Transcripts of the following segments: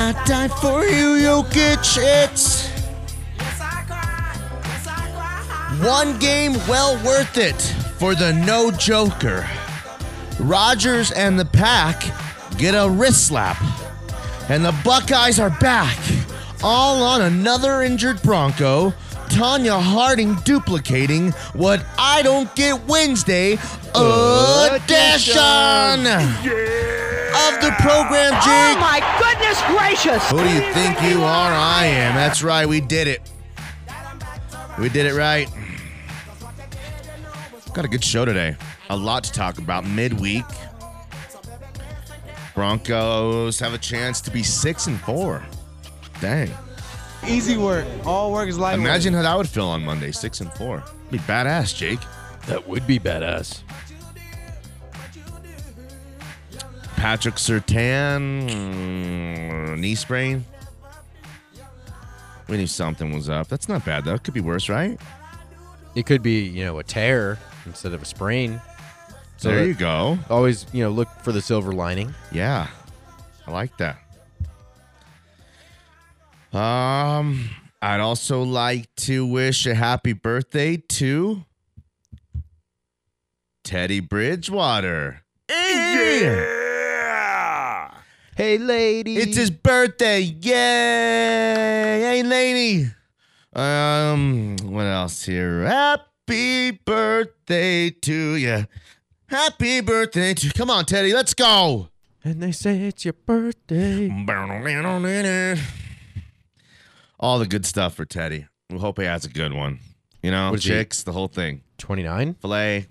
I died for you, you'll get shit. Yes, I cried. Yes, I cried. One game well worth it for the no joker. Rodgers and the pack get a wrist slap. And the Buckeyes are back. All on another injured Bronco. Tonya Harding duplicating what I don't get Wednesday edition of the program, oh Jake. Oh my goodness gracious! Who do you think you are? I am. That's right. We did it. We did it right. Got a good show today. A lot to talk about midweek. Broncos have a chance to be six and four. Dang. Easy work. All work is light work. Imagine how that would feel on Monday, six and four. Be badass, Jake. That would be badass. Patrick Surtain, mm, knee sprain. We knew something was up. That's not bad though. It could be worse, right? It could be, you know, a tear instead of a sprain. So there you go. Always, you know, look for the silver lining. Yeah, I like that. Um, I'd also like to wish a happy birthday to Teddy Bridgewater. Hey! Hey, lady. It's his birthday. Yay! Hey, lady. Um, what else here? Happy birthday to you. Happy birthday to you. Come on, Teddy, let's go. And they say it's your birthday. All the good stuff for Teddy. We hope he has a good one. You know, What chicks, the whole thing. 29? Filet.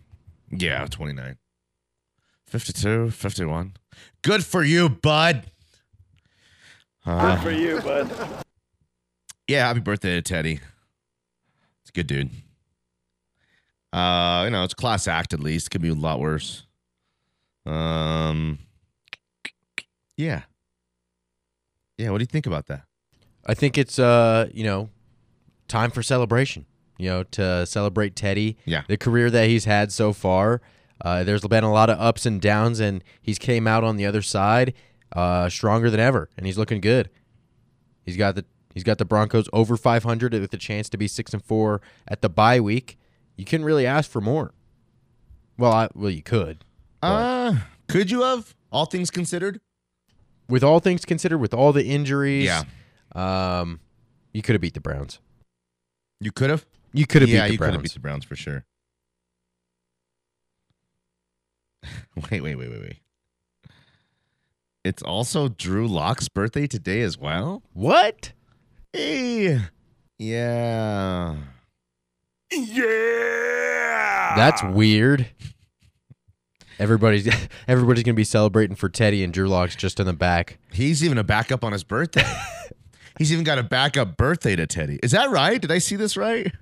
Yeah, 29. 52, 51. Good for you, bud. Good for you, bud. Yeah, happy birthday to Teddy. It's a good dude. Uh, you know, it's a class act at least. Could be a lot worse. Um, yeah. Yeah, what do you think about that? I think it's, uh, you know, time for celebration, you know, to celebrate Teddy. Yeah. The career that he's had so far. Uh, there's been a lot of ups and downs, and he's came out on the other side uh, stronger than ever, and he's looking good. He's got the he's got the Broncos over 500 with a chance to be six and four at the bye week. You couldn't really ask for more. Well, I, well, you could. Uh, could you have all things considered? With all things considered, with all the injuries, Yeah. um, you could have beat the Browns. You could have. You could have yeah, beat the you could have beat the Browns for sure. wait, wait, wait, wait, wait. It's also Drew Lock's birthday today as well. what? Hey, yeah, Yeah. That's weird. Everybody's everybody's gonna be celebrating for Teddy and Drew Lock's just in the back. he's even a backup on his birthday. he's even got a backup birthday to Teddy. Is that right? Did I see this right?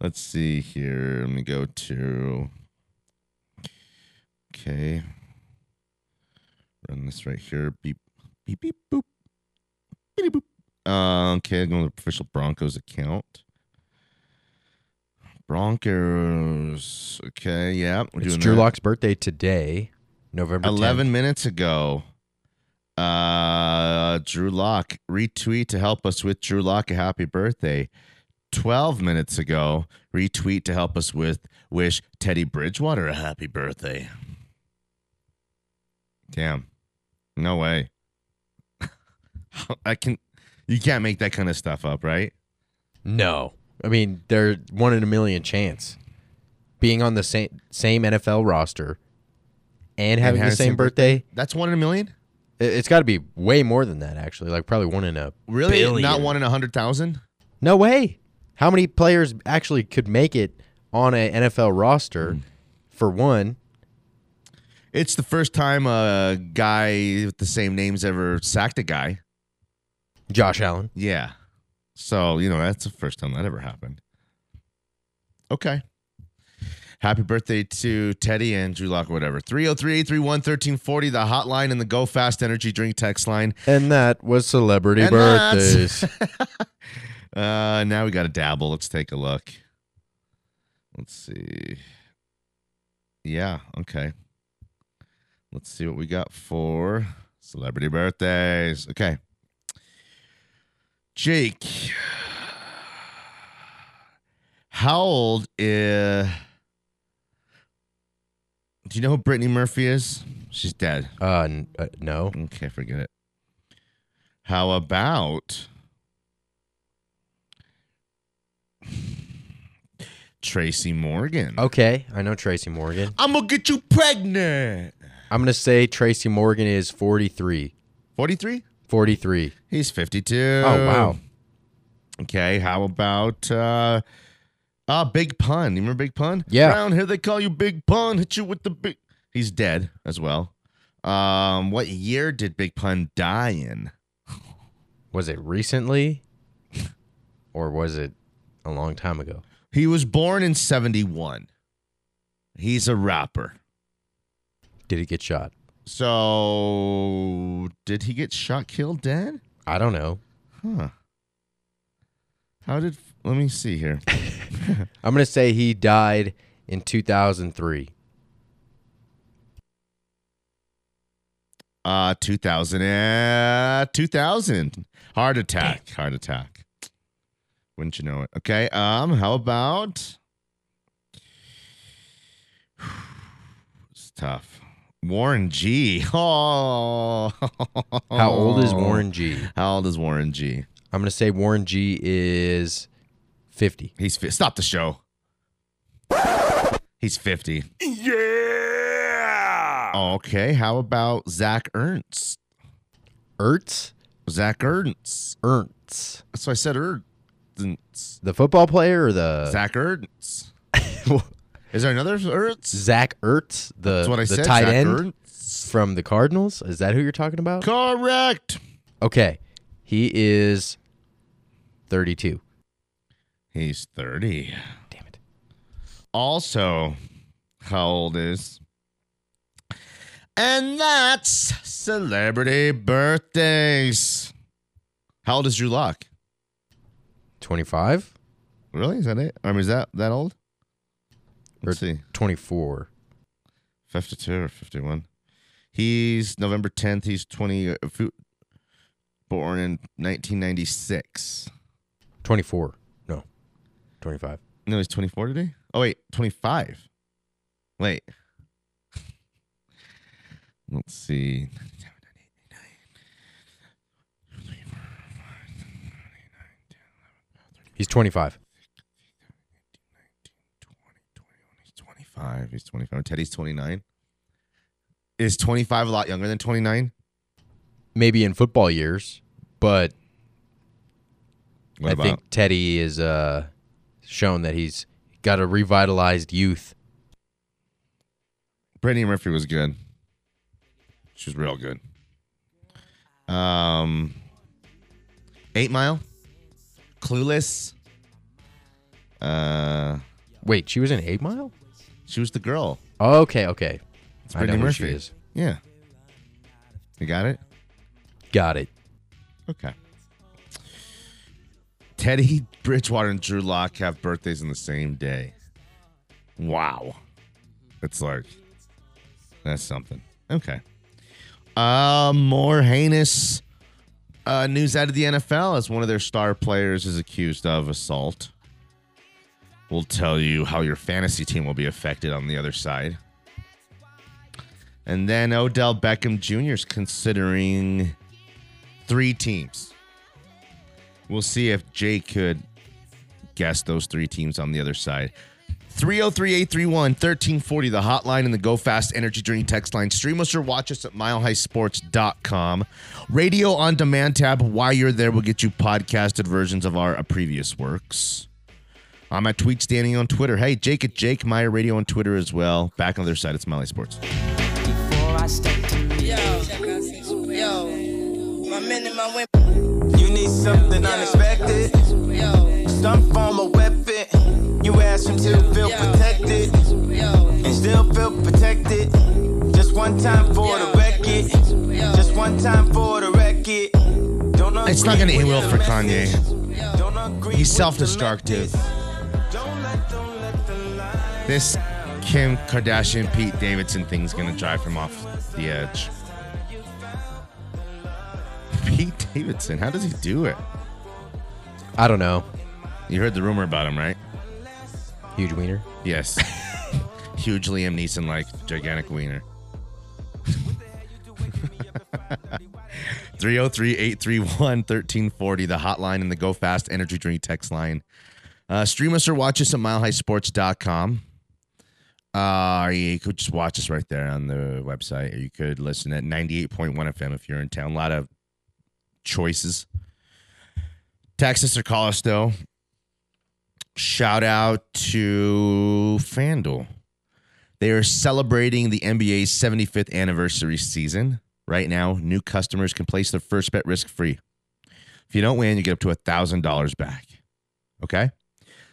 Let's see here. Let me go to. Okay. Run this right here. Beep, beep, beep, boop. Beep, boop. Uh, okay, I'm going to the official Broncos account. Broncos. Okay, yeah. We're It's Drew that. Lock's birthday today, November 10th. 11 minutes ago. Uh, Drew Lock retweet to help us with Drew Lock a happy birthday. 12 minutes ago, retweet to help us with wish Teddy Bridgewater a happy birthday. Damn. No way. I can you can't make that kind of stuff up, right? No, I mean they're one in a million chance being on the same same NFL roster and having the same birthday. That's one in a million? it- It's got to be way more than that, actually. Like probably one in a Really? billion. Not one in a hundred thousand? No way. How many players actually could make it on a NFL roster? Hmm. For one, It's the first time a guy with the same names ever sacked a guy. Josh Allen. Yeah. So, you know, that's the first time that ever happened. Okay. Happy birthday to Teddy and Drew Lock or whatever. 303 831 1340, the hotline and the Go Fast Energy Drink text line. And that was celebrity And birthdays. Uh, now we got to dabble. Let's take a look. Let's see. Yeah, okay. Let's see what we got for celebrity birthdays. Okay. Jake. How old is. Do you know who Brittany Murphy is? She's dead. uh, n- uh, no. Okay, forget it. How about Tracy Morgan? Okay, I know Tracy Morgan. I'm gonna get you pregnant. I'm gonna say Tracy Morgan is 43. 43? 43. He's 52. Oh wow. Okay, how about uh uh Big Pun? You remember Big Pun? Yeah. Around here they call you Big Pun, hit you with the big He's dead as well. Um what year did Big Pun die in? Was it recently, or was it a long time ago? He was born in 71. He's a rapper. Did he get shot? So, did he get shot, killed, dead? I don't know. Huh. How did. Let me see here. I'm gonna say he died in 2003. Uh, 2000. Uh, 2000. Heart attack. Heart attack. Wouldn't you know it? Okay. Um, how about. It's tough. Warren G. Oh. How old is Warren G? How old is Warren G? I'm gonna say Warren G is 50. He's fi- stop the show. He's 50. Yeah. Okay. How about Zach Ernst? Ertz? Zach Ernst. Ernst. So I said Ernst. The football player or the Zach Ernst. Is there another Ertz? Zach Ertz, the That's what I the said. tight Zach end Ernst. from the Cardinals? Is that who you're talking about? Correct. Okay. He is 32. He's 30. Damn it. Also, how old is? And that's celebrity birthdays. How old is Drew Lock? 25 Really? Is that it? I mean, is that that old? Let's see. 24. 52 or 51. He's November 10th. He's 20, uh, born in 1996. 24. No. 25. No, he's 24 today? Oh, wait, 25. Wait. Let's see. He's 25. He's 25. He's 25. Teddy's 29. Is 25 a lot younger than 29? Maybe in football years, but What I about? think Teddy is uh shown that he's got a revitalized youth. Brittany Murphy was good. She was real good. Um, Eight Mile, Clueless. Uh, Wait, she was in 8 Mile? She was the girl. Okay, okay. It's I know Brittany Murphy. she is. Yeah. You got it. Got it. Okay. Teddy Bridgewater and Drew Lock have birthdays on the same day. Wow. It's like that's something. Okay. Uh more heinous uh news out of the NFL as one of their star players is accused of assault. We'll tell you how your fantasy team will be affected on the other side. And then Odell Beckham Jr. is considering three teams. We'll see if Jay could guess those three teams on the other side. 303 831 1340, the hotline and the Go Fast Energy Drink text line. Stream us or watch us at milehighsports.com. Radio on demand tab. While you're there, we'll get you podcasted versions of our previous works. I'm at Tweets Danny on Twitter. Hey, Jake at Jake Meyer Radio on Twitter as well. Back on the other side, it's Mile High Sports. before I step to me. Yo, yo, my men and my women. You need something unexpected, Yo, some form of weapon. You ask him to feel Yeah. protected yo, and still feel protected. Just one time for the record, yo. just one time for the record. Don't It's not gonna end well for Kanye. He's self-destructive. This Kim Kardashian Pete Davidson thing's gonna drive him off the edge. Pete Davidson, how does he do it? I don't know. You heard the rumor about him, right? Huge wiener. Yes. Huge Liam Neeson like gigantic wiener. 303-831-1340, the hotline and the Go Fast Energy Drink text line. Uh, stream us or watch us at milehighsports.com. Uh, you could just watch us right there on the website, or you could listen at 98.1 FM if you're in town. A lot of choices. Text us or call us, though. Shout out to FanDuel. They are celebrating the NBA's 75th anniversary season. Right now, new customers can place their first bet risk free. If you don't win, you get up to $1,000 back. Okay?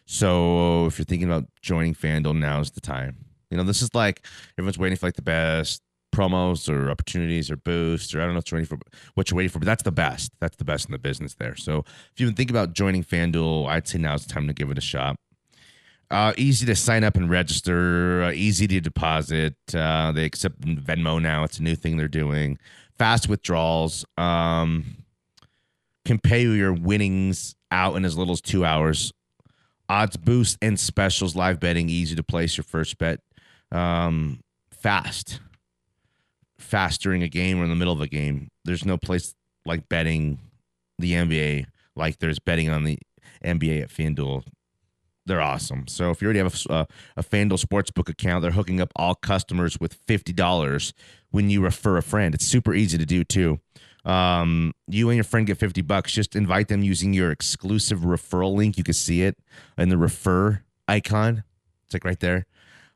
So if you're thinking about joining FanDuel, now's the time. You know, this is like everyone's waiting for like the best promos or opportunities or boosts or I don't know what you're waiting for, what you're waiting for, but that's the best. That's the best in the business there. So if you've been thinking about joining FanDuel, I'd say now's the time to give it a shot. Uh, easy to sign up and register. Uh, easy to deposit. Uh, they accept Venmo now. It's a new thing they're doing. Fast withdrawals. Um, can pay your winnings out in as little as two hours. Odds boost and specials. Live betting. Easy to place your first bet. Um, fast. Fast during a game or in the middle of a game. There's no place like betting the NBA like there's betting on the NBA at FanDuel they're awesome. So if you already have a, a, a FanDuel Sportsbook account, they're hooking up all customers with $50 when you refer a friend. It's super easy to do too. Um, you and your friend get 50 bucks. Just invite them using your exclusive referral link. You can see it in the refer icon. It's like right there.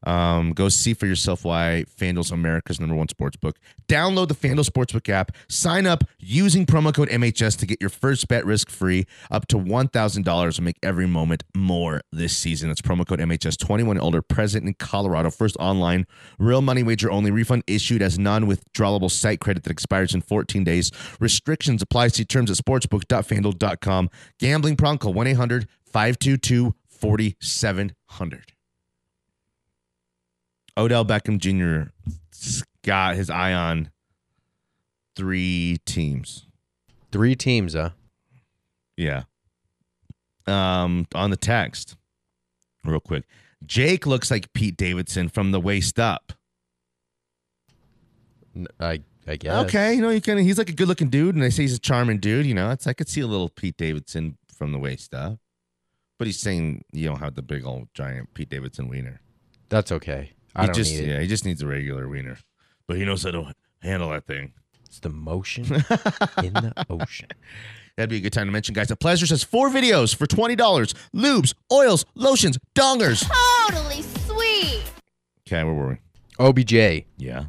Um, go see for yourself why FanDuel's America's number one sportsbook. Download the FanDuel Sportsbook app. Sign up using promo code MHS to get your first bet risk free up to $1,000 and make every moment more this season. That's promo code MHS 21 and older, present in Colorado. First online, real money wager only. Refund issued as non withdrawable site credit that expires in 14 days. Restrictions apply. See terms at sportsbook.fanduel.com. Gambling problem, call 1 800 522 4700. Odell Beckham Jr. got his eye on three teams. Three teams, huh? Yeah. Um, on the text, real quick. Jake looks like Pete Davidson from the waist up. I I guess. Okay, you know, you can. He's like a good-looking dude, and they say he's a charming dude. You know, it's I could see a little Pete Davidson from the waist up, but he's saying you don't have the big old giant Pete Davidson wiener. That's okay. I he don't just need it. yeah, he just needs a regular wiener, but he knows how to handle that thing. It's the motion in the ocean. That'd be a good time to mention, guys. The Pleasure says four videos for twenty dollars: lubes, oils, lotions, dongers. Totally sweet. Okay, where were we? OBJ. Yeah,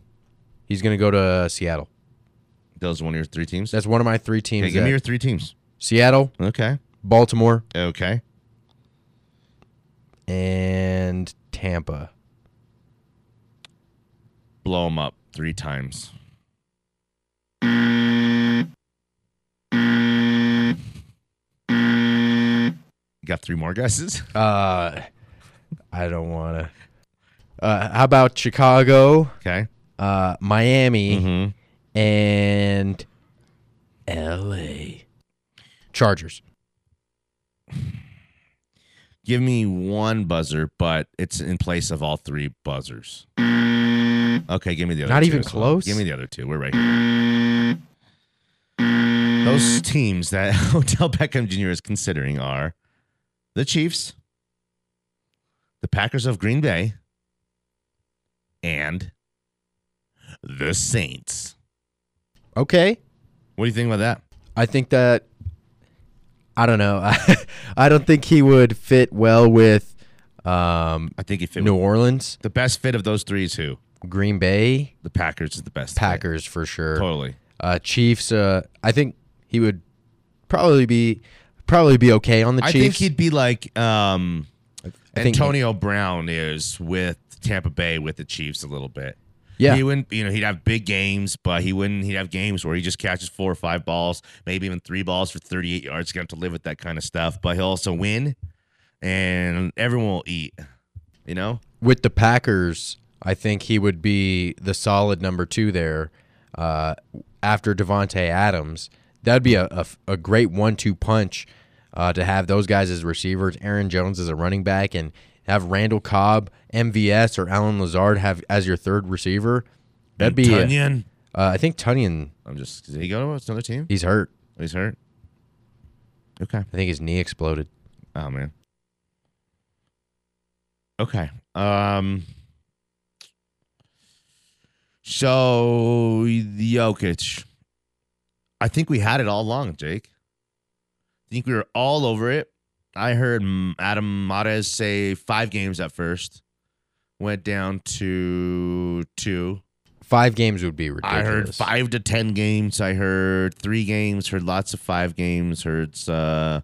He's gonna go to uh, Seattle. those are one of your three teams. That's one of my three teams. Okay, give me your three teams. Seattle, Okay, Baltimore, okay. and Tampa. Blow them up three times. You got three more guesses. Uh, I don't want to. Uh, how about Chicago, Okay. uh, Miami, Mm-hmm. and L.A. Chargers? Give me one buzzer, but it's in place of all three buzzers. Okay, give me the other. Not two even as well. close? Give me the other two. We're right here. Those teams that Odell Beckham Jr. is considering are the Chiefs, the Packers of Green Bay, and the Saints. Okay. What do you think about that? I think that I don't know. I don't think he would fit well with um, I think if it New Orleans. the best fit of those three is who? Green Bay, The Packers is the best. Packers for sure. Totally. Uh, Chiefs. Uh, I think he would probably be probably be okay on the Chiefs. I Chiefs. think he'd be like um, think- Antonio Brown is with Tampa Bay with the Chiefs a little bit. Yeah. He wouldn't, you know, he'd have big games, but he wouldn't. He'd have games where he just catches four or five balls, maybe even three balls for 38 yards. He's going to have to live with that kind of stuff, but he'll also win, and everyone will eat. You know, with the Packers, I think he would be the solid number two there uh, after Davante Adams. That'd be a, a, a great one-two punch uh, to have those guys as receivers, Aaron Jones as a running back, and have Randall Cobb, MVS, or Allen Lazard have as your third receiver. That'd be. a- uh, I think Tonyan, I'm just. Did he go to another team? he's hurt. He's hurt. Okay. I think his knee exploded. Oh man. Okay. Um. So Jokic, I think we had it all along, Jake. I think we were all over it. I heard Adam Mares say five games at first, went down to two. Five games would be ridiculous. I heard five to ten games. I heard three games. Heard lots of five games. Heard uh,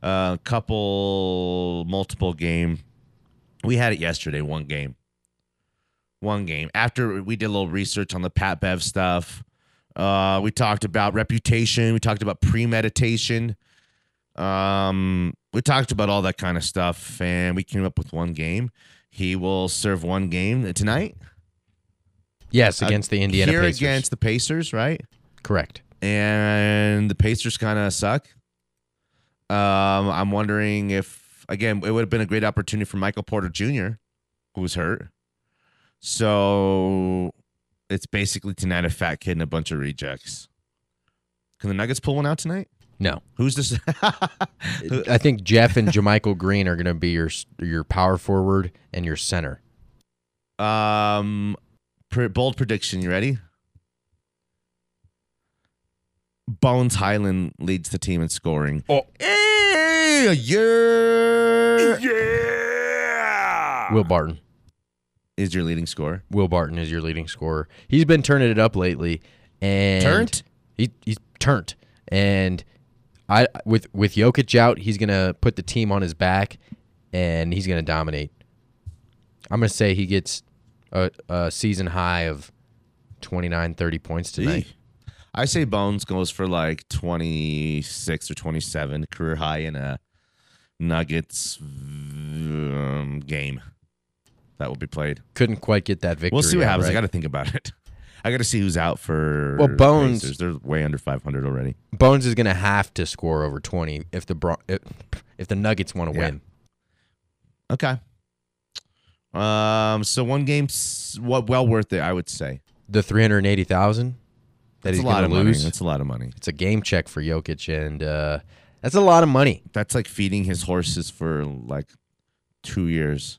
a couple multiple game. We had it yesterday. One game. One game. After we did a little research on the Pat Bev stuff, uh, we talked about reputation. We talked about premeditation. Um, we talked about all that kind of stuff, and we came up with one game. He will serve one game tonight Yes, against the Indiana here Pacers. against the Pacers, right? Correct. and the Pacers kind of suck. Um, I'm wondering if again it would have been a great opportunity for Michael Porter Jr., who was hurt. So it's basically tonight a fat kid and a bunch of rejects. Can the Nuggets pull one out tonight? No. Who's this? I think Jeff and JaMychal Green are going to be your your power forward and your center. um, pre- bold prediction. You ready? Bones Hyland leads the team in scoring. Oh, yeah, yeah. Will Barton. Is your leading scorer. Will Barton is your leading scorer. He's been turning it up lately, and Turned? He he's turned, and I with with Jokic out, he's gonna put the team on his back, and he's gonna dominate. I'm gonna say he gets a, a season high of 29, 30 points tonight. I say Bones goes for like 26 or 27 career high in a Nuggets um, game that will be played. Couldn't quite get that victory. We'll see what happens. I got to think about it. I got to see who's out for. Well, Bones- Pacers. They're way under 500 already. Bones is gonna have to score over 20 if the Bron- if, if the Nuggets want to Yeah. win. Okay. Um. So one what well worth it, I would say. The 380,000 that That's he's a lot of money. That's a lot of money. It's a game check for Jokic, and uh, that's a lot of money. That's like feeding his horses for like two years.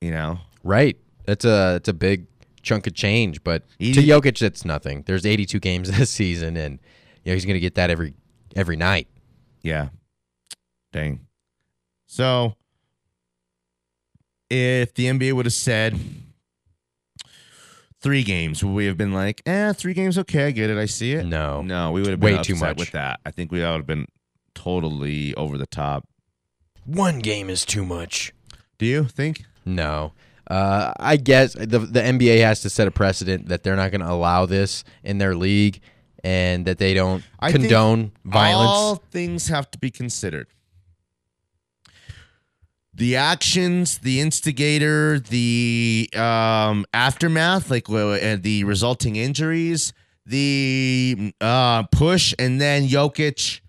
You know. Right. That's a it's a big chunk of change, but He- to Jokic, that's nothing. There's 82 games this season, and you know he's gonna get that every every night. Yeah. Dang. So if the NBA would have said three games, would we have been like, eh, three games, okay, I get it, I see it. No. No, we would have been Way too much. with that. I think we would have been totally over the top. One game is too much. Do you think? No. Uh, I guess the the NBA has to set a precedent that they're not going to allow this in their league, and that they don't I condone violence. All things have to be considered. The actions, the instigator, the um, aftermath, like uh, and the resulting injuries, the uh, push, and then Jokic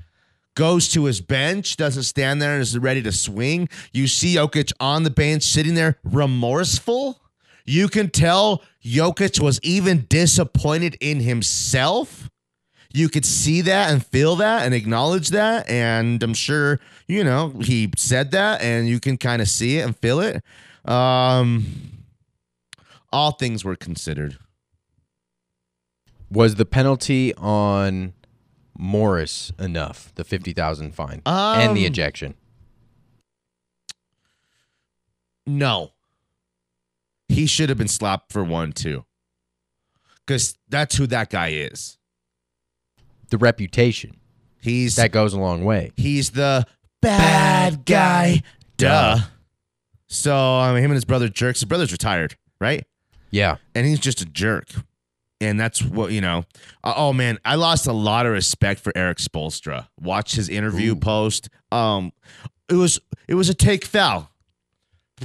goes to his bench, doesn't stand there and is ready to swing. You see Jokic on the bench sitting there remorseful. You can tell Jokic was even disappointed in himself you could see that and feel that and acknowledge that and i'm sure you know he said that and you can kind of see it and feel it um all things were considered Was the penalty on Morris enough? The fifty thousand fine and the Um, ejection. no he he should have been slapped for one too. Because that's who that guy is. The reputation He's that goes a long way. he's the bad guy. Duh. So I mean, him and his brother jerks. His brother's retired, right? Yeah. and he's just a jerk. And that's what you know. Uh, oh man, I lost a lot of respect for Erik Spoelstra. Watch his interview post. Um, it was it was a take foul.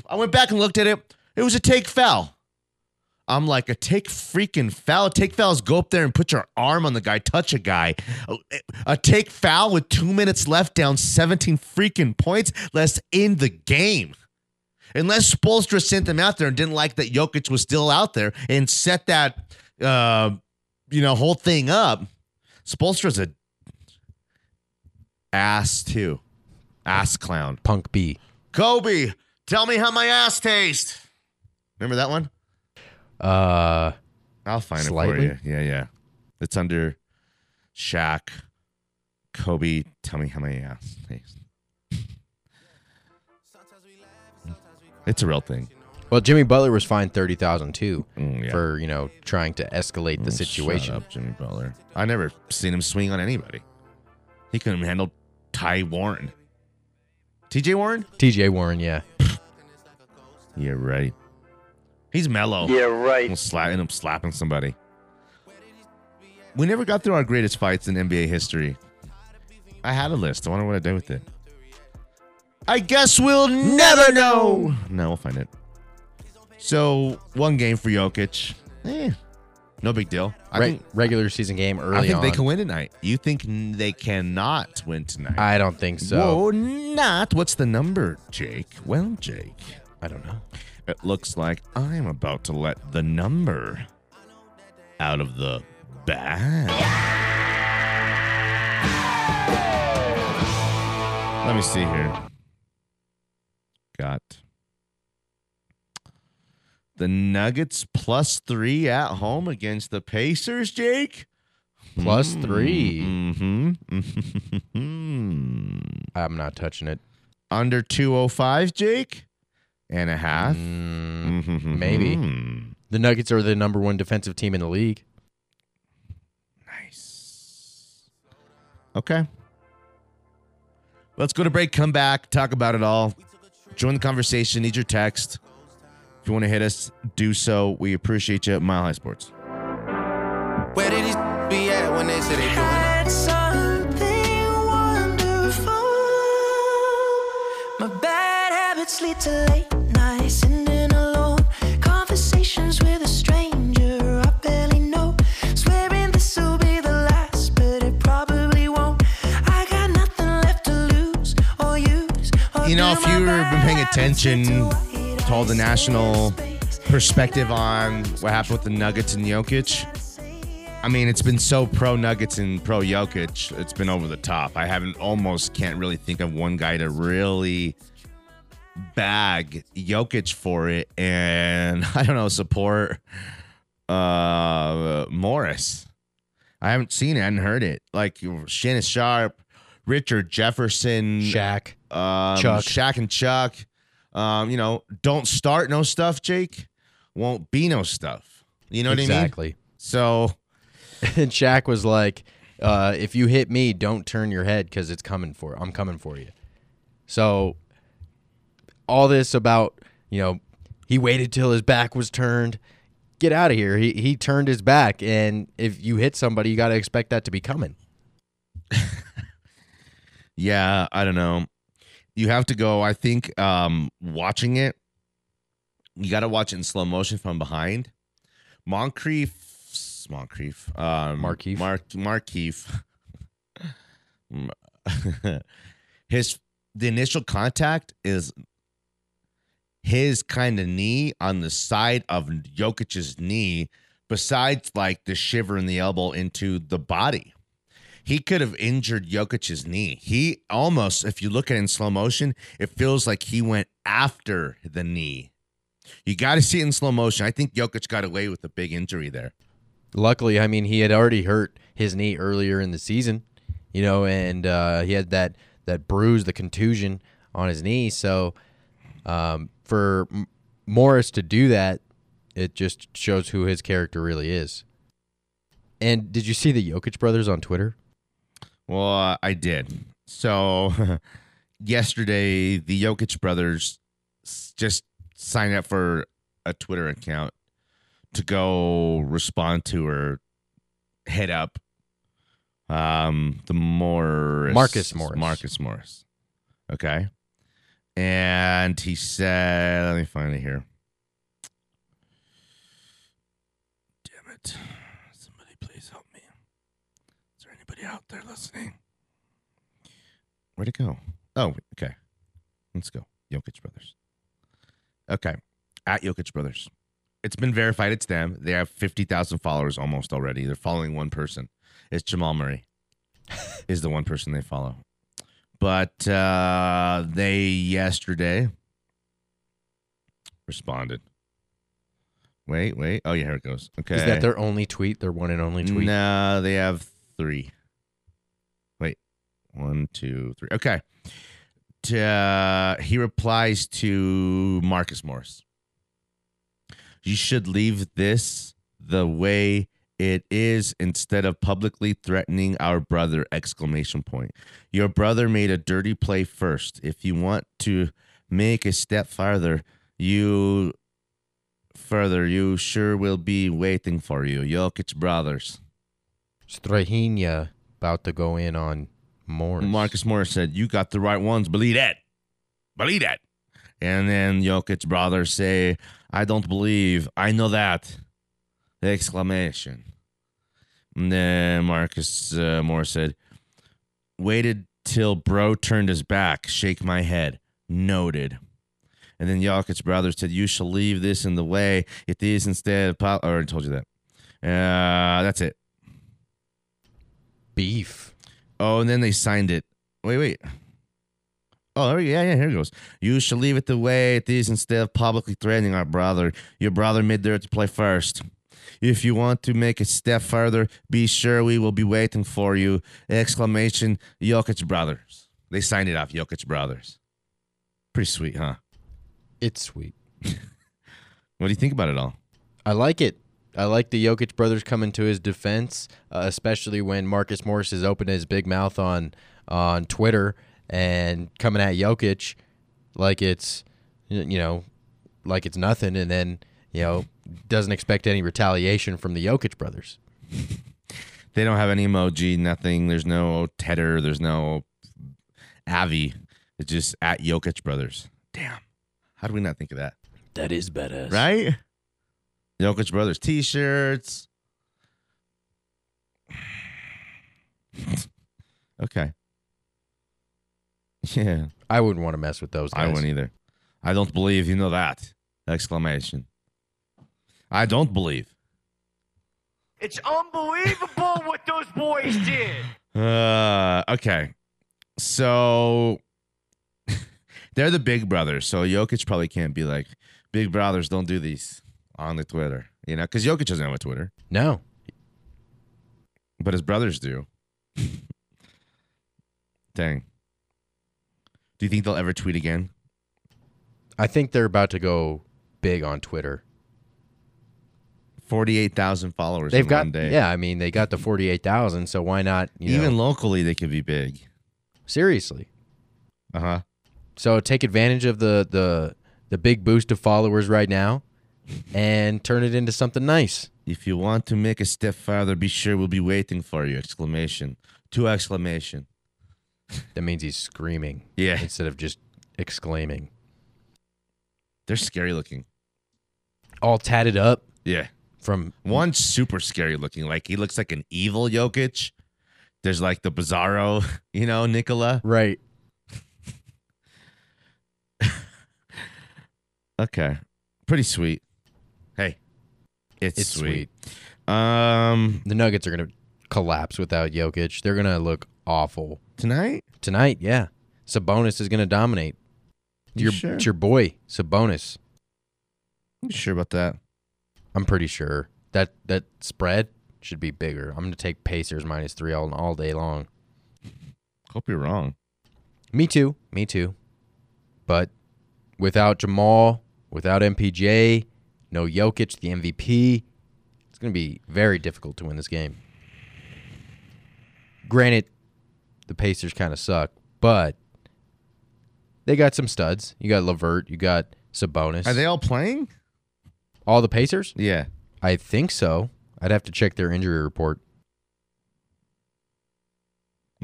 I went back and looked at it. It was a take foul. I'm like a take freaking foul. Take fouls go up there and put your arm on the guy, touch a guy. A, a take foul with two minutes left, down 17 freaking points. Let's end the game. Unless Spoelstra sent them out there and didn't like that Jokic was still out there and set that uh, you know, whole thing up. Spoelstra's a ass too. Ass clown. Punk B. Kobe, tell me how my ass tastes. Remember that one? Uh, I'll find Slightly? it for you. Yeah, yeah. It's under Shaq. Kobe, tell me how my ass tastes. It's a real thing. Well, Jimmy Butler was fined thirty thousand too Mm, yeah. for you know trying to escalate the Mm, situation. Shut up, Jimmy Butler. I never seen him swing on anybody. He couldn't handle Ty Warren. TJ Warren? T.J. Warren, yeah. Yeah, right. He's mellow. Yeah, right. Almost slapping him, slapping somebody. We never got through our greatest fights in NBA history. I had a list. I wonder what I did with it. I guess we'll never know. No, we'll find it. So one game for Jokic. Eh, no big deal. I Re- think, regular season game early I think on. they can win tonight. You think they cannot win tonight? I don't think so. Whoa, not. What's the number, Jake? Well, Jake, I don't know. it looks like I'm about to let the number out of the bag. Let me see here. Got the Nuggets plus three at home against the Pacers, Jake. Plus three. Mm-hmm. I'm not touching it. Under 205, Jake. And a half. Mm, Mhm. maybe. The Nuggets are the number one defensive team in the league. Nice. Okay. Let's go to break, come back, talk about it all. Join the conversation. Need your text. If you want to hit us, do so. We appreciate you. Mile High Sports. Where did these be at when they say they doing it? something wonderful. My bad habits lead to late nights, sitting alone. Conversations with a stranger I barely know. Swearing this will be the last, but it probably won't. I got nothing left to lose or use. or You know, do if my you've bad been paying habits attention lead to white to all the national perspective on what happened with the Nuggets and Jokic. I mean, it's been so pro Nuggets and pro Jokic. It's been over the top. I haven't almost can't really think of one guy to really bag Jokic for it and I don't know, support uh Morris. I haven't seen it, I hadn't heard it. Like Shannon Sharpe, Richard Jefferson, Shaq. um, Chuck. Shaq and Chuck. Um, you know, don't start no stuff, Jake. Won't be no stuff. You know what I mean? exactly. So and Shaq was like, uh, "If you hit me, don't turn your head because it's coming for. I'm coming for you." So all this about you know he waited till his back was turned. Get out of here. He he turned his back, and if you hit somebody, you got to expect that to be coming. yeah, I don't know. You have to go. I think um watching it, you got to watch it in slow motion from behind. Moncrief, Moncrief, um, Markeef. Mark Markeef. His the initial contact is his kind of knee on the side of Jokic's knee, besides like the shiver in the elbow into the body. He could have injured Jokic's knee. He almost, if you look at it in slow motion, it feels like he went after the knee. You got to see it in slow motion. I think Jokic got away with a big injury there. Luckily, I mean, he had already hurt his knee earlier in the season, you know, and uh, he had that that bruise, the contusion on his knee. So um, for M- Morris to do that, It just shows who his character really is. And did you see the Jokic brothers on Twitter? Well, uh, I did. So yesterday, the Jokic brothers just signed up for a Twitter account to go respond to her head up um the Morris Marcus Morris. Marcus Morris. Okay. And he said, let me find it here. Damn it. Somebody please help me. Is out there listening? Where'd it go? Oh, okay. Let's go. Jokic Brothers. Okay. At Jokic Brothers. It's been verified. It's them. They have 50,000 followers almost already. They're following one person. It's Jamal Murray, is the one person they follow. But uh, they yesterday responded. Wait, wait. Oh, yeah, here it goes. Okay. Is that their only tweet? Their one and only tweet? No, they have three. One, two, three. Okay. Uh, he replies to Marcus Morris. You should leave this the way it is instead of publicly threatening our brother exclamation point your brother made a dirty play first if you want to make a step farther you further you sure will be waiting for you Jokic brothers Strahinja about to go in on Morris. Marcus Morris said, "You got the right ones. Believe that. Believe that." And then Jokic brother say, "I don't believe. I know that!" Exclamation. And then Marcus uh, Morris said, "Waited till bro turned his back. Shake my head. Noted." And then Jokic brother said, "You shall leave this in the way it is instead." Of pol-. Or I told you that. Uh, that's it. Beef. Oh, and then they signed it. Wait, wait. Oh, yeah, yeah. Here it goes. You shall leave it the way it is instead of publicly threatening our brother. Your brother made there to play first. If you want to make a step further, be sure we will be waiting for you! Exclamation! Jokic brothers. They signed it off. Jokic brothers. Pretty sweet, huh? It's sweet. What do you think about it all? I like it. I like the Jokic brothers coming to his defense, uh, especially when Marcus Morris has opened his big mouth on on Twitter and coming at Jokic like it's you know like it's nothing, and then you know doesn't expect any retaliation from the Jokic brothers. They don't have any emoji, nothing. There's no Tedder. There's no Avi. It's just at Jokic brothers. Damn. How do we not think of that? That is badass, right? Jokic Brothers t-shirts. okay. Yeah, I wouldn't want to mess with those guys. I wouldn't either. I don't believe you know that! Exclamation. I don't believe. It's unbelievable what those boys did. Uh, okay. So they're the big brothers. So Jokic probably can't be like, big brothers don't do these on the Twitter, you know, because Jokic doesn't have a Twitter, No, but his brothers do. Dang. Do you think they'll ever tweet again? I think they're about to go big on Twitter. 48,000 followers They've in got one day. yeah. I mean, they got the forty eight thousand. So why not? You Even know, locally, they could be big. seriously. Uh huh. So take advantage of the the the big boost of followers right now, and turn it into something nice. If you want to make a stepfather, be sure we'll be waiting for you! Exclamation. Two exclamation. That means he's screaming Yeah. instead of just exclaiming. They're scary looking. All tatted up Yeah. from one super scary looking. Like he looks like an evil Jokic. There's like the Bizarro, you know, Nikola. right. Okay. Pretty sweet. It's, It's sweet. Um The Nuggets are gonna collapse without Jokic. They're gonna look awful tonight? tonight. Yeah, Sabonis is gonna dominate. You Your sure? it's your boy Sabonis. You sure about that? I'm pretty sure that that spread should be bigger. I'm gonna take Pacers minus three all all day long. Hope you're wrong. Me too. Me too. But without Jamal, without MPJ, No Jokic, the MVP. It's going to be very difficult to win this game. Granted, the Pacers kind of suck, but they got some studs. You got LeVert, you got Sabonis. Are they all playing? all the Pacers? Yeah. I think so. I'd have to check their injury report.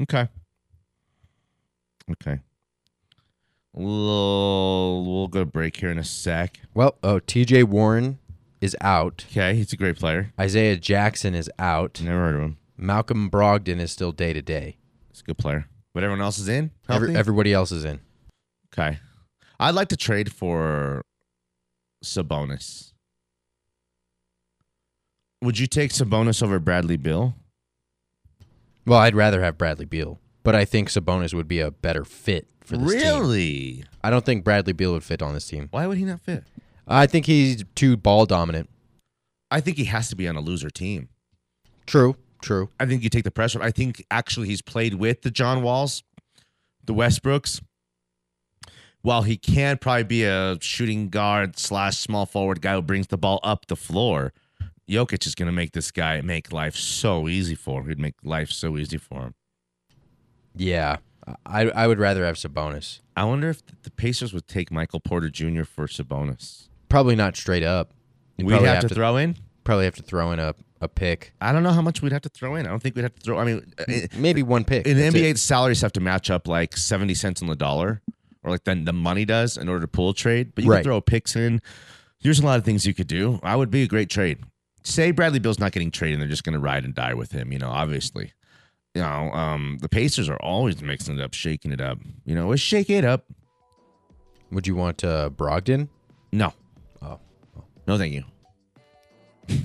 Okay. Okay. We'll, we'll go to break here in a sec. Well, oh, TJ Warren is out. Okay, he's a great player. Isaiah Jackson is out. Never heard of him. Malcolm Brogdon is still day to day. He's a good player. But everyone else is in? Every, everybody else is in. okay. I'd like to trade for Sabonis. Would you take Sabonis over Bradley Beal? Well, I'd rather have Bradley Beal, but I think Sabonis would be a better fit for this team. really? I don't think Bradley Beal would fit on this team. Why would he not fit? I think he's too ball dominant. I think he has to be on a loser team. True, true. I think you take the pressure. I think actually he's played with the John Walls, the Westbrooks. While he can probably be a shooting guard slash small forward guy who brings the ball up the floor, Jokic is going to make this guy make life so easy for him. He'd make life so easy for him. Yeah, I I would rather have Sabonis. I wonder if the Pacers would take Michael Porter Jr. for Sabonis. Probably not straight up. You'd We'd probably have, to, throw in. Probably have to throw in a, a pick, I don't know how much we'd have to throw in. I don't think we'd have to throw. I mean, uh, maybe one pick. in the NBA, it. salaries have to match up like seventy cents on the dollar, or like then the money does in order to pull a trade. But you Right. can throw picks in. There's a lot of things you could do. I would be a great trade. Say Bradley Beal's not getting traded, and they're just going to ride and die with him. You know, obviously. You know, um, the Pacers are always mixing it up, shaking it up. You know, let's shake it up. Would you want uh, Brogdon? No, Oh, no, thank you.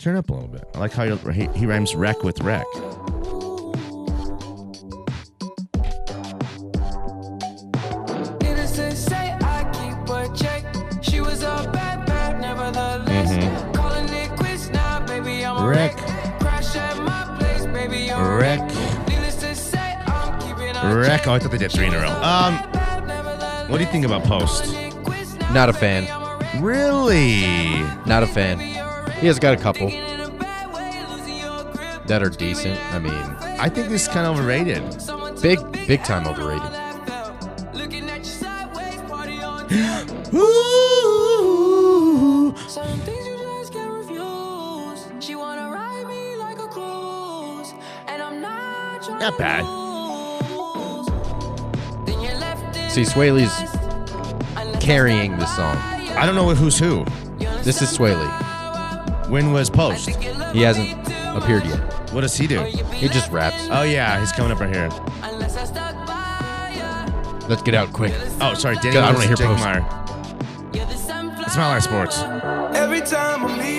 Turn up a little bit. I like how he, he rhymes wreck with wreck. Keeping a Wreck. check. Oh, I thought they did three in a row. Um, what do you think about Post? not a fan. Really? Not a fan. He has got a couple that are decent. I mean, I think this is kind of overrated. big, big time overrated. See, Swae Lee's carrying the song. I don't know who's who. This is Swaley. When was Post? He hasn't appeared yet. What does he do? He just raps. Oh yeah, he's coming up right here. unless I stuck by ya. Let's get out quick. Oh, sorry, Danny. Good, I Williams wanna hear Jake Post. Meyer. You're the sunflower. It's Mile High Sports. Every time I'm leaving.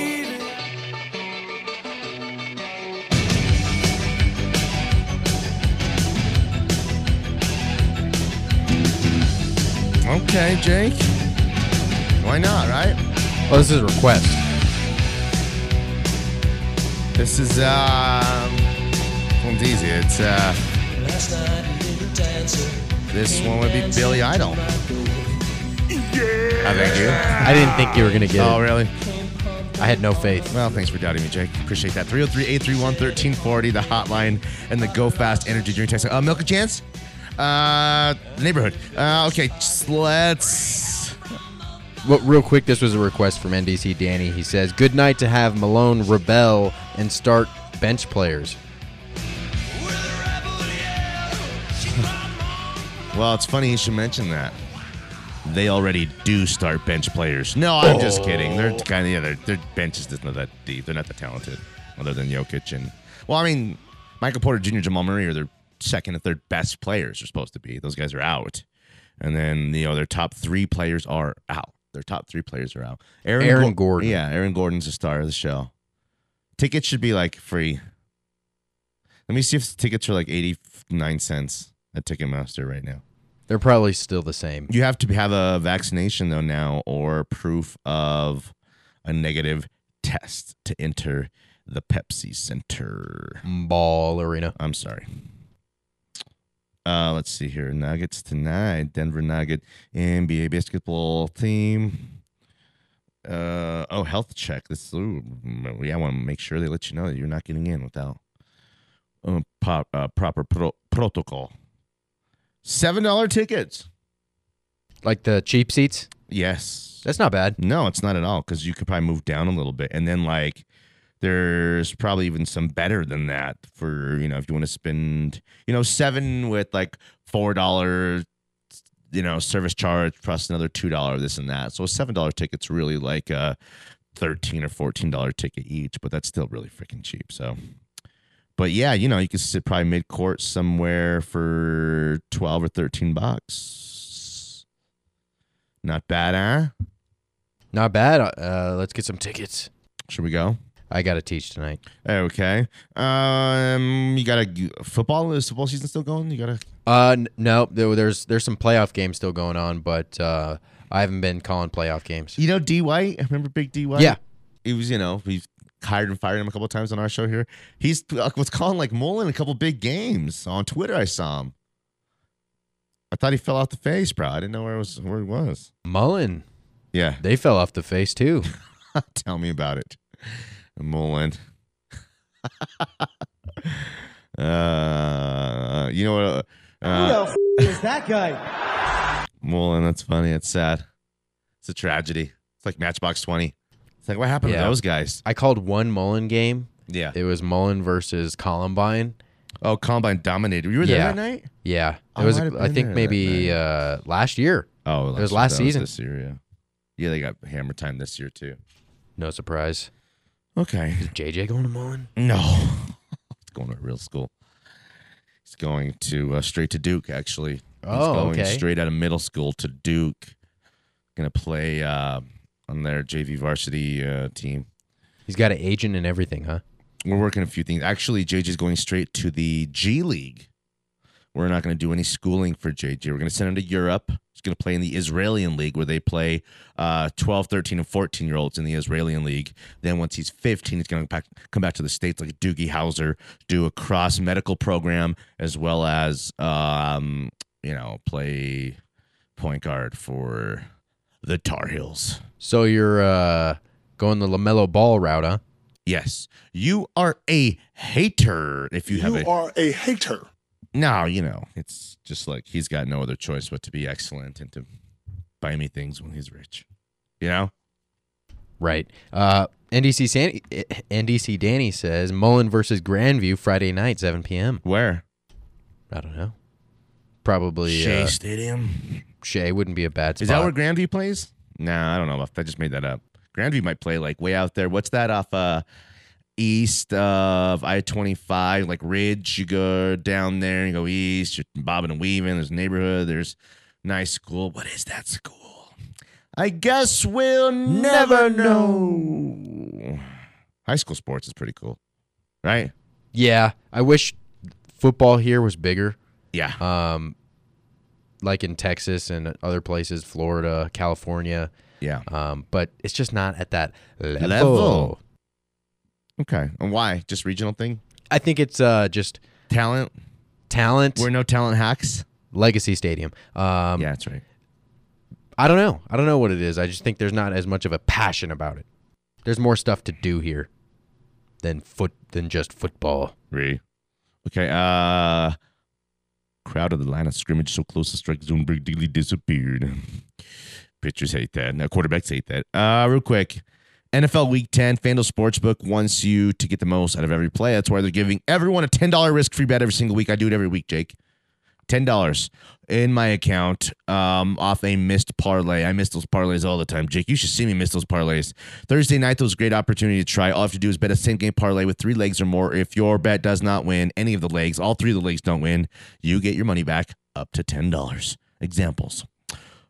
Okay, Jake. Why not, right? Oh, this is a request. This is um, this one's easy. It's uh, this one would be Billy Idol. I thank you. I didn't think you were gonna get Oh, it. really? I had no faith. Well, thanks for doubting me, Jake. Appreciate that. 303 831 1340, the hotline, and the Go Fast Energy Drink text. Uh, Milky Chance? Uh, neighborhood. Uh, okay, just let's. Well, real quick, this was a request from NDC Danny. He says, "Good night to have Malone rebel and start bench players." Well, it's funny you should mention that. They already do start bench players. No, I'm just kidding. They're kind of yeah, their their bench is just not that deep. They're not that talented, other than Jokic and well, I mean, Michael Porter Jr., Jamal Murray are their second and third best players. Are supposed to be. Those guys are out, and then you know their top three players are out. Their top three players are out. Aaron Gordon. Yeah, Aaron Gordon's the star of the show. Tickets should be like free. Let me see if tickets are like eighty nine cents at Ticketmaster right now. They're probably still the same. You have to have a vaccination though now, or proof of a negative test to enter the Pepsi Center. Ball arena. I'm sorry. Uh, let's see here. Nuggets tonight. Denver Nugget NBA basketball team. Uh oh, health check. This ooh, yeah, I want to make sure they let you know that you're not getting in without uh, pop, uh, proper pro- protocol. Seven dollar tickets. Like the cheap seats? Yes. That's not bad. No, it's not at all because you could probably move down a little bit, and then like there's probably even some better than that for you know if you want to spend you know seven with like four dollar you know service charge plus another two dollar this and that. So a seven dollar ticket's really like a thirteen or fourteen dollar ticket each, but that's still really freaking cheap. So. But yeah, you know, you could sit probably mid court somewhere for twelve or thirteen bucks. Not bad, huh? Not bad. Uh, let's get some tickets. Should we go? I got to teach tonight. Okay. Um, you got a football. Is football season still going? You got to. Uh, n- no, there, there's there's some playoff games still going on, but uh, I haven't been calling playoff games. You know D White. Remember Big D White? Yeah. He was. You know, we've hired and fired him a couple times on our show here. He's uh, was calling like Mullen a couple big games on Twitter. I saw him. I thought he fell off the face, bro. I didn't know where it was where he was. Mullen, Yeah. they fell off the face too. Tell me about it. Mullen. uh, you know what? Uh, Who the f- is that guy? Mullen, that's funny. It's sad. It's a tragedy. It's like Matchbox 20. It's like, what happened Yeah. to those guys? I called one Mullen game. Yeah. It was Mullen versus Columbine. Oh, Combine dominated. You were there Yeah. that night? Yeah, it I was. I think maybe uh, last year. Oh, it was last that season. this year, yeah. Yeah, they got hammer time this year, too. No surprise. Okay. Is JJ going to Mullen? No. He's going to a real school. He's going to uh, straight to Duke, actually. He's Oh, going okay. straight out of middle school to Duke. Going to play uh, on their JV varsity uh, team. He's got an agent and everything, huh? We're working a few things. Actually, JJ's going straight to the G League. We're not going to do any schooling for JJ. We're going to send him to Europe. He's going to play in the Israeli league where they play uh, 12, 13, and 14 year olds in the Israeli league. Then once he's 15, he's going to come back to the States like Doogie Howser, do a cross medical program, as well as, um, you know, play point guard for the Tar Heels. So you're uh, going the LaMelo Ball route, huh? Yes. You are a hater if you, have a. are a hater. No, you know, it's just like he's got no other choice but to be excellent and to buy me things when he's rich. You know? Right. Uh, NDC Sandy, NDC Danny says Mullen versus Grandview Friday night, 7 p.m. Where? I don't know. Probably Shea uh, Stadium. Shea wouldn't be a bad spot. Is that where Grandview plays? Nah, I don't know. I just made that up. Grandview might play like way out there. What's that off uh east of I twenty five, like Ridge? You go down there, you go east, you're bobbing and weaving. There's a neighborhood, there's nice school. What is that school? I guess we'll never know. High school sports is pretty cool. Right? Yeah, I wish football here was bigger. Yeah. Um, like in Texas and other places, Florida, California. Yeah. Um, but it's just not at that level. Level. Okay. And why? Just regional thing? I think it's uh just Talent? talent. We're no talent hacks? Legacy Stadium. Um, Yeah, that's right. I don't know. I don't know what it is. I just think there's not as much of a passion about it. There's more stuff to do here than foot than just football. Really? Okay. Uh crowd of the line of scrimmage so close to strike zone Diggly disappeared. Pitchers hate that. Now quarterbacks hate that. Uh real quick. NFL Week 10, FanDuel Sportsbook wants you to get the most out of every play. That's why they're giving everyone a $10 risk-free bet every single week. I do it every week, Jake. $10 in my account um, off a missed parlay. I miss those parlays all the time. Jake, you should see me miss those parlays. Thursday night, those great opportunity to try. All you have to do is bet a same game parlay with three legs or more. If your bet does not win any of the legs, all three of the legs don't win, you get your money back up to $10. Examples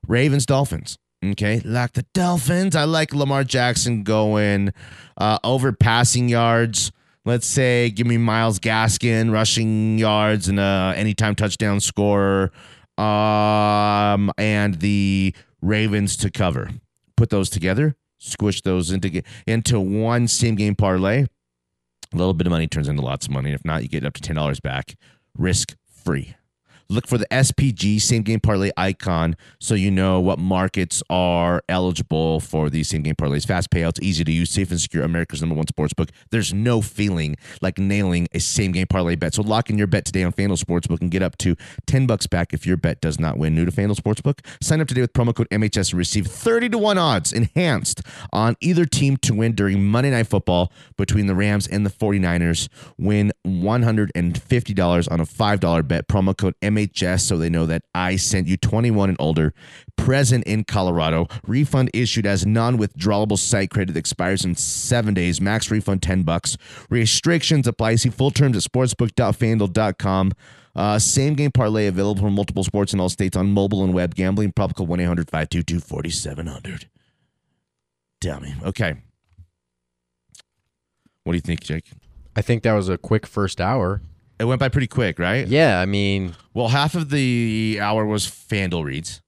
Ravens, Dolphins. Okay, like the Dolphins. I like Lamar Jackson going uh, over passing yards. Let's say, give me Myles Gaskin rushing yards and uh, anytime touchdown scorer, um, and the Ravens to cover. Put those together, squish those into into one same game parlay. A little bit of money turns into lots of money. If not, you get up to ten dollars back, risk free. Look for the SPG same game parlay icon so you know what markets are eligible for these same game parlays. Fast payouts, easy to use, safe and secure. America's number one sports book. There's no feeling like nailing a same game parlay bet. So lock in your bet today on FanDuel Sportsbook and get up to 10 bucks back if your bet does not win. New to FanDuel Sportsbook? Sign up today with promo code MHS and receive 30 to 1 odds enhanced on either team to win during Monday Night Football between the Rams and the 49ers. Win $150 on a $5 bet. Promo code MHS so they know that I sent you 21 and older. Present in Colorado. Refund issued as non-withdrawable site credit expires in seven days. Max refund 10 bucks. Restrictions apply. See full terms at sportsbook.fanduel.com. Uh, same game parlay available for multiple sports in all states on mobile and web. Gambling prop call 1 800 522 4700. Tell me. Okay. What do you think, Jake? I think that was a quick first hour. It went by pretty quick, right? Yeah, I mean, Well, half of the hour was FanDuel reads.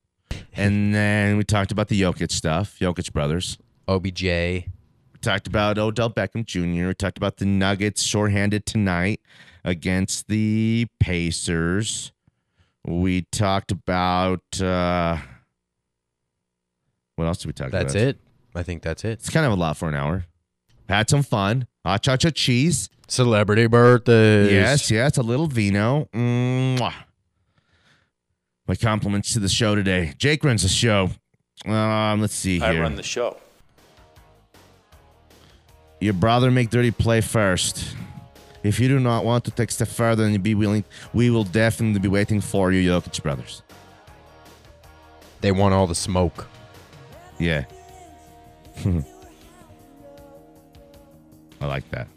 And then we talked about the Jokic stuff, Jokic brothers. OBJ. We talked about Odell Beckham Jr. We talked about the Nuggets shorthanded tonight against the Pacers. We talked about uh what else did we talk about? That's about? it. I think that's it. It's kind of a lot for an hour. Had some fun. Hot cha cha cheese. Celebrity birthdays. Yes, yes, a little vino. Mwah. My compliments to the show today. Jake runs the show. Um, let's see here. I run the show. Your brother make dirty play first. If you do not want to take step further and be willing, we will definitely be waiting for you, Jokic brothers. They want all the smoke. Yeah. I like that.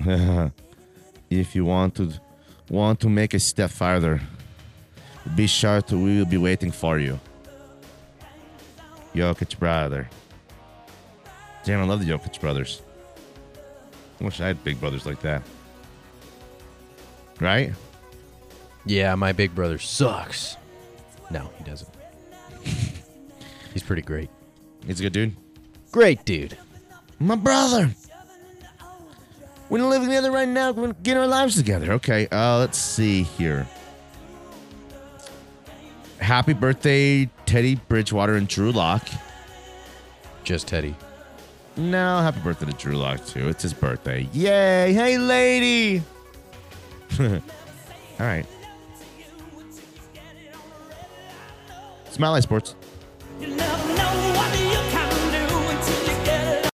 if you want to want to make a step further, be sure to we will be waiting for you. Jokic brother. Damn, I love the Jokic brothers. I wish I had big brothers like that. Right? Yeah, my big brother sucks. No, he doesn't. He's pretty great. He's a good dude. Great dude. My brother. We're gonna live together right now. We're gonna get our lives together. Okay. Uh, let's see here. Happy birthday, Teddy Bridgewater and Drew Lock. Just Teddy. No, happy birthday to Drew Lock too. It's his birthday. Yay! Hey, lady. All right. Smile Eye Sports. You